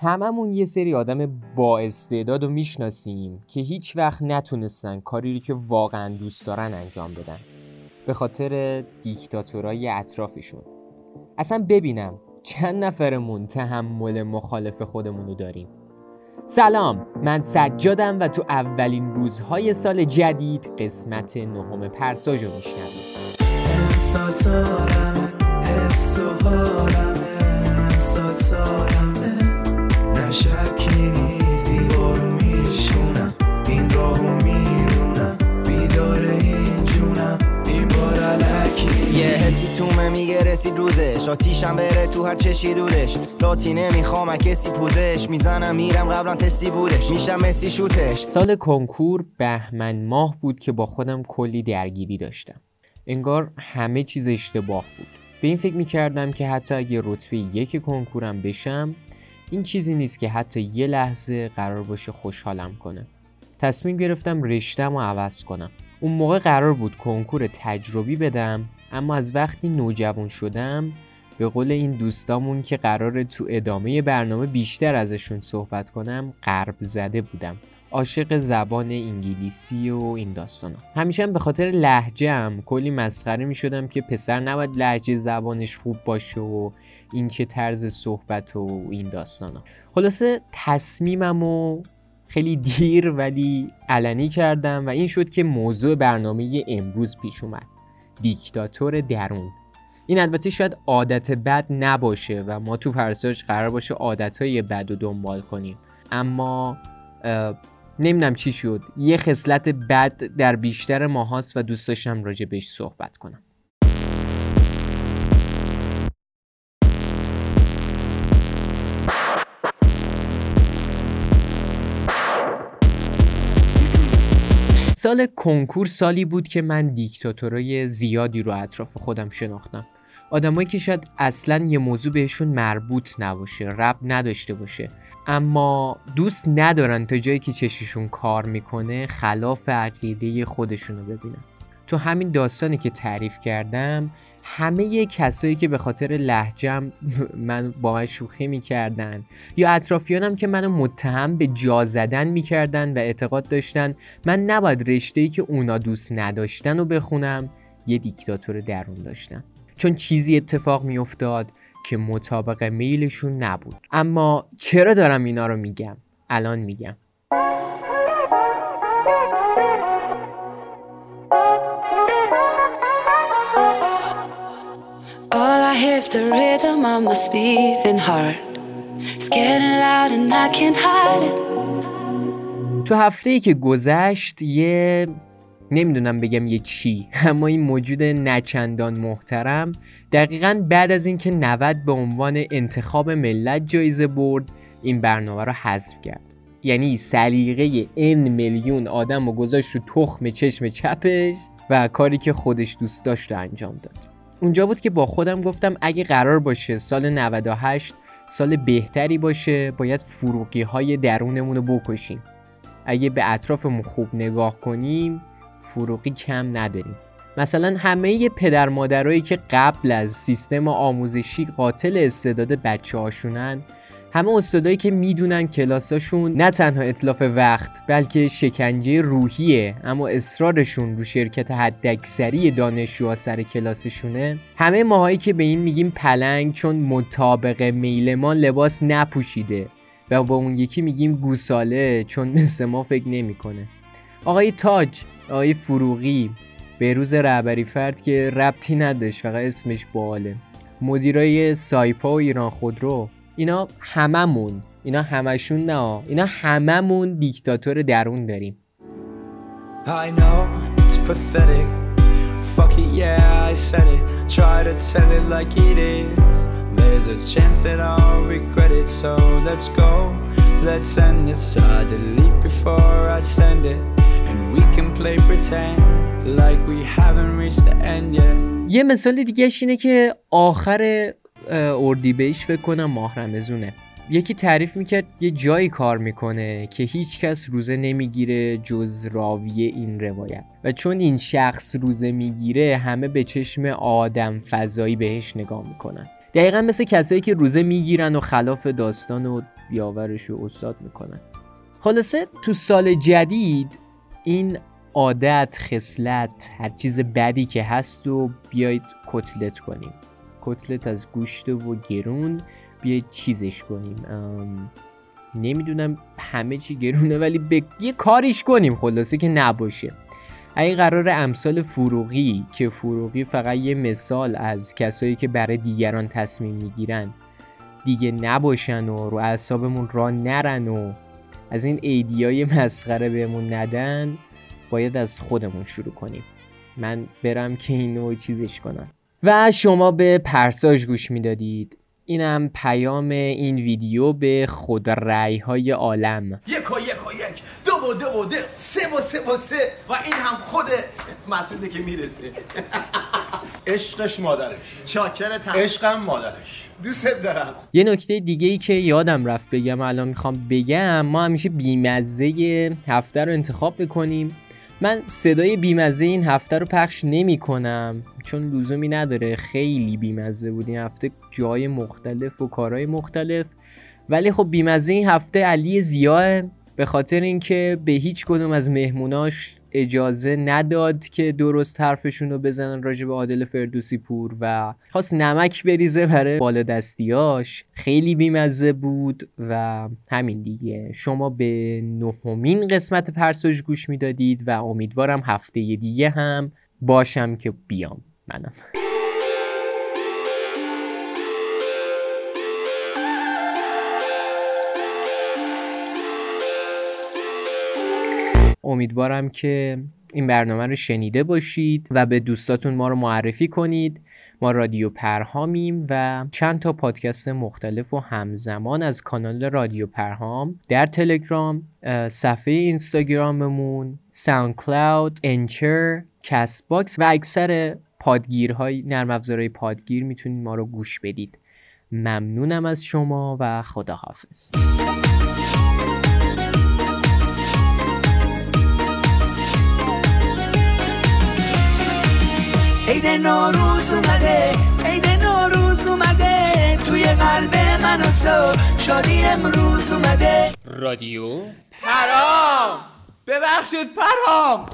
هممون یه سری آدم با استعداد و می‌شناسیم که هیچ وقت نتونستن کاری رو که واقعا دوست دارن انجام بدن. به خاطر دیکتاتورای اطرافشون. اصلا ببینم چند نفرمون تحمل مخالف خودمون رو داریم. سلام من سجادم و تو اولین روزهای سال جدید قسمت نهم پرساژ رو میشنویم. روزش آتیشم بره تو هر چشی دودش. لاتی نمی‌خوام کسی پوزش. می‌زنم میرم قبلا تستی بودش. میشم مسی شوتش. سال کنکور بهمن ماه بود که با خودم کلی درگیری داشتم. انگار همه چیز اشتباه بود. به این فکر می‌کردم که حتی اگه رتبه یک کنکورم بشم این چیزی نیست که حتی یه لحظه قرار باشه خوشحالم کنه تصمیم گرفتم رشتم و عوض کنم. اون موقع قرار بود کنکور تجربی بدم. اما از وقتی نوجوان شدم به قول این دوستامون که قرار تو ادامه برنامه بیشتر ازشون صحبت کنم قرب زده بودم. عاشق زبان انگلیسی و این داستانا. همیشه هم به خاطر لحجم کلی مسخره می شدم که پسر نباید لحجه زبانش خوب باشه و این چه طرز صحبت و این داستانا. خلاصه تصمیمم و خیلی دیر ولی علنی کردم و این شد که موضوع برنامه امروز پیش اومد. دیکتاتور درون. این البته شاید عادت بد نباشه و ما تو پرساج قرار باشه عادتهای بد رو دنبال کنیم. اما نمی‌دونم چی شد. یه خصلت بد در بیشتر ماهاست و دوست داشتم راجع بهش صحبت کنم. سال کنکور سالی بود که من دیکتاتورای زیادی رو اطراف خودم شناختم. آدمایی که شاید اصلا یه موضوع بهشون مربوط نباشه رب نداشته باشه. اما دوست ندارن تا جایی که چششون کار می‌کنه خلاف عقیده خودشونو ببینن. تو همین داستانی که تعریف کردم همه کسایی که به خاطر لحجم من با من شوخی می‌کردن یا اطرافیانم که منو متهم به جا زدن می‌کردن و اعتقاد داشتن من نباید رشته که اونا دوست نداشتن و بخونم یه دیکتاتور درون داشتم. چون چیزی اتفاق میافتاد که مطابق میلشون نبود. اما چرا دارم اینا رو میگم؟ الان میگم. Is the rhythm of my speeding heart. It's getting loud and I can't hide it. تو هفته ای که گذشت یه نمی‌دونم بگم یه چی اما این موجود نچندان محترم دقیقا بعد از اینکه 90 به عنوان انتخاب ملت جایزه برد این برنامه رو حذف کرد یعنی سلیقه این میلیون آدم و گذاشت رو تخم چشم چپش و کاری که خودش دوست داشت رو انجام داد اونجا بود که با خودم گفتم اگه قرار باشه سال 98 سال بهتری باشه باید فروغی های درونمون رو بکشیم. اگه به اطرافمون خوب نگاه کنیم فروغی کم نداریم. مثلا همه پدر مادرایی که قبل از سیستم آموزشی قاتل استعداد بچه هاشونن همه استادایی که می‌دونن کلاساشون نه تنها اطلاف وقت بلکه شکنجه روحیه. اما اصرارشون رو شرکت حداکثری دانشجوها سر کلاسشونه. همه ماهایی که به این میگیم پلنگ چون مطابق میل ما لباس نپوشیده. و با اون یکی میگیم گوساله چون مثل ما فکر نمی‌کنه. آقای تاج آقای فروغی به روز رهبری فرد که ربطی نداشت فقط اسمش باله. مدیرای سایپا و ایران خودرو. اینا هممون اینا همشون نه اینا هممون دیکتاتور درون داریم I know it's pathetic Fuck it, yeah, I said it Try to tell it like it is There's a chance that I'll regret it So let's go, let's end this I delete before I send it And we can play pretend Like we haven't reached the end yet یه مثال دیگه اینه که آخر اردیبهشت فکر کنم ماه رمزونه یکی تعریف می‌کرد یه جایی کار می‌کنه که هیچ کس روزه نمی‌گیره جز راوی این روایت. و چون این شخص روزه می‌گیره همه به چشم آدم فضایی بهش نگاه می‌کنن. دقیقا مثل کسایی که روزه می‌گیرن و خلاف داستان و بیاورش و استاد می‌کنن. خلاصه تو سال جدید این عادت خصلت هر چیز بدی که هست و بیاید کتلت کنیم. کتلت از گوشت و گرون بیاید چیزش کنیم. نمی‌دونم همه چی گرونه ولی به یه کاریش کنیم. خلاصه که نباشه. اگه قرار امثال فروغی که فروغی فقط یه مثال از کسایی که برای دیگران تصمیم می‌گیرن دیگه نباشن و رو اعصابمون را نرن و از این ایدیای مسخره بهمون ندن باید از خودمون شروع کنیم. من برم که اینو چیزش کنم. و شما به پرساج گوش می‌دادید. اینم پیام این ویدیو به خود رعی های عالم. یک و یک. و یک دو و دو و دو. سه و سه و سه. و این هم خود مسعوده که می‌رسه. عشقش مادرش. شاکرتم عشقم مادرش. دوست دارم. یه نکته دیگه ای که یادم رفت بگم الان می‌خوام بگم ما همیشه بیمزه هفته رو انتخاب بکنیم من صدای بیمزه این هفته رو پخش نمی کنم. چون لزومی نداره. خیلی بیمزه بود. این هفته جای مختلف و کارهای مختلف. ولی خب بیمزه این هفته علی زیاه به خاطر اینکه به هیچ کدوم از مهموناش اجازه نداد که درست حرفشون رو بزنن راجع به عادل فردوسی پور و خواست نمک بریزه برای بالا دستیاش خیلی بیمزه بود و همین دیگه. شما به نهمین قسمت پرساژ گوش می‌دادید و امیدوارم هفته دیگه هم باشم که بیام. منم. امیدوارم که این برنامه رو شنیده باشید و به دوستاتون ما رو معرفی کنید. ما رادیو پرهامیم و چند تا پادکست مختلف و همزمان از کانال رادیو پرهام در تلگرام صفحه اینستاگراممون SoundCloud Anchor Castbox و اکثر پادگیرهای نرم افزارهای پادگیر می‌تونید ما رو گوش بدید. ممنونم از شما و خداحافظ. عید نوروز اومده عید نوروز اومده توی قلب من و تو شادی امروز اومده رادیو پرام ببخشید پرام